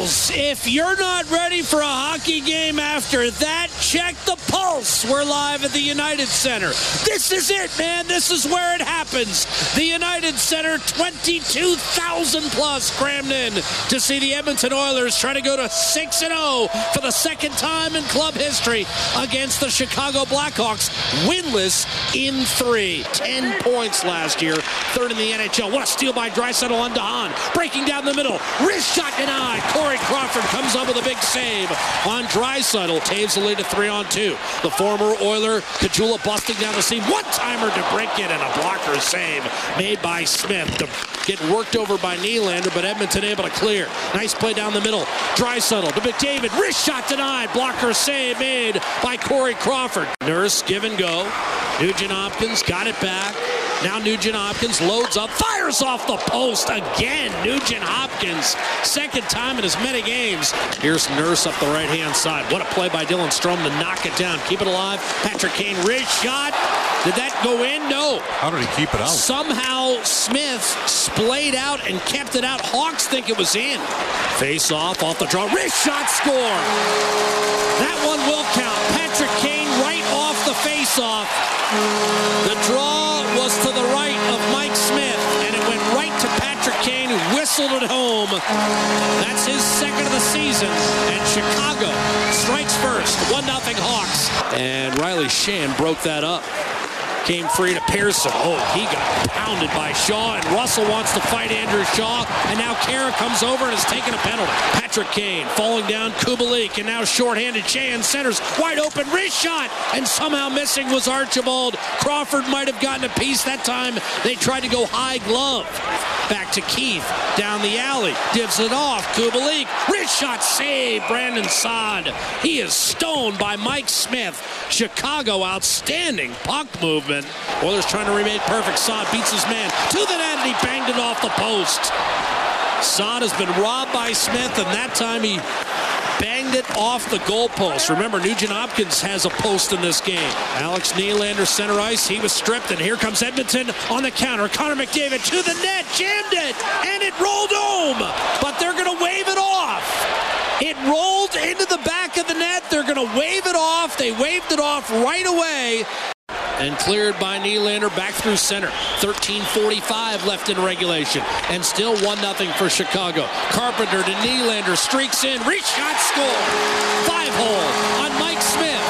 Eagles, if you're not ready for a hockey game after that, check the pulse. We're live at the United Center. This is it, man. This is where it happens. The United Center, 22,000 plus crammed in to see the Edmonton Oilers try to go to 6 0 for the second time in club history against the Chicago Blackhawks, winless in three. 10 points last year, third in the NHL. What a steal by Draisaitl on DeHaan. Breaking down the middle. Wrist shot denied. Corey Crawford comes up with a big save on Draisaitl. Toews the lead to on two. The former Oiler, Caggiula busting down the seam. One timer to break it and a blocker save made by Smith. To get worked over by Nylander, but Edmonton able to clear. Nice play down the middle. Draisaitl to McDavid. Wrist shot denied. Blocker save made by Corey Crawford. Nurse give and go. Nugent Hopkins got it back. Now Nugent Hopkins loads up, fires off the post again. Nugent Hopkins, second time in as many games. Here's Nurse up the right hand side. What a play by Dylan Strome to knock it down, keep it alive. Patrick Kane, wrist shot. Did that go in? No. How did he keep it out? Somehow Smith splayed out and kept it out. Hawks think it was in. Face off, off the draw. Wrist shot score. That one will count. Patrick Kane right off the face off. The draw was to the right of Mike Smith, and it went right to Patrick Kane, who whistled it home. That's his second of the season, and Chicago strikes first, 1 0 Hawks. And Riley Sheahan broke that up. Came free to Pearson. Oh, he got pounded by Shaw, and Russell wants to fight Andrew Shaw, and now Kara comes over and is taking a penalty. Patrick Kane falling down Kubalik, and now shorthanded Sheahan centers wide open wrist shot, and somehow missing was Archibald. Crawford might have gotten a piece that time. They tried to go high glove. Back to Keith down the alley, divs it off. Kubalik wrist shot save. Brandon Saad. He is stoned by Mike Smith. Chicago outstanding puck movement. Oilers trying to remain perfect. Saad beats his man to the net, and he banged it off the post. Saad has been robbed by Smith, and that time he banged it off the goalpost. Remember, Nugent Hopkins has a post in this game. Alex Nylander center ice. He was stripped, and here comes Edmonton on the counter. Connor McDavid to the net, jammed it, and it rolled home. But they're going to wave it off. It rolled into the back of the net. They're going to wave it off. They waved it off right away and cleared by Nylander back through center. 13:45 left in regulation, and still one 0 for Chicago. Carpenter to Nylander streaks in, reach shot, score. Five hole on Mike Smith,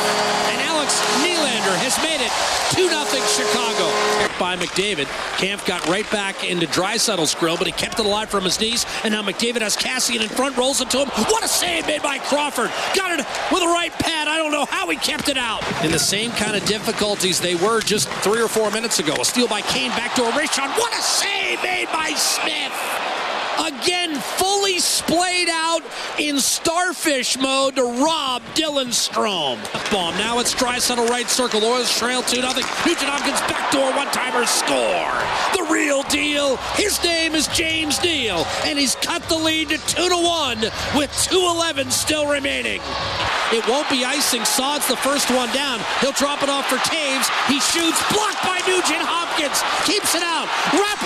and Alex Nylander has made it 2 0 Chicago. By McDavid, Kampf got right back into Draisaitl's grill, but he kept it alive from his knees, and now McDavid has Kassian in front, rolls it to him. What a save made by Crawford! Got it with a right pad. I don't know how he kept it out. In the same kind of difficulties they were just three or four minutes ago. A steal by Kane, backdoor race shot. What a save made by Smith! Again, fully splayed out in starfish mode to rob Dylan Strome. Bomb. Now it's Draisaitl right circle. Oilers trail 2 0. Nugent Hopkins backdoor one timer score. The real deal. His name is James Neal, and he's cut the lead to 2 to 1 with 2.11 still remaining. It won't be icing. Saad's the first one down. He'll drop it off for Toews. He shoots, blocked by Nugent Hopkins. Keeps it out. Wrap